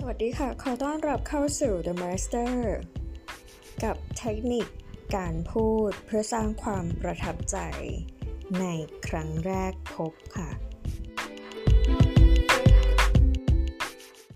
สวัสดีค่ะ ขอต้อนรับเข้าสู่ The Master กับเทคนิคการพูดเพื่อสร้างความประทับใจในครั้งแรกพบค่ะ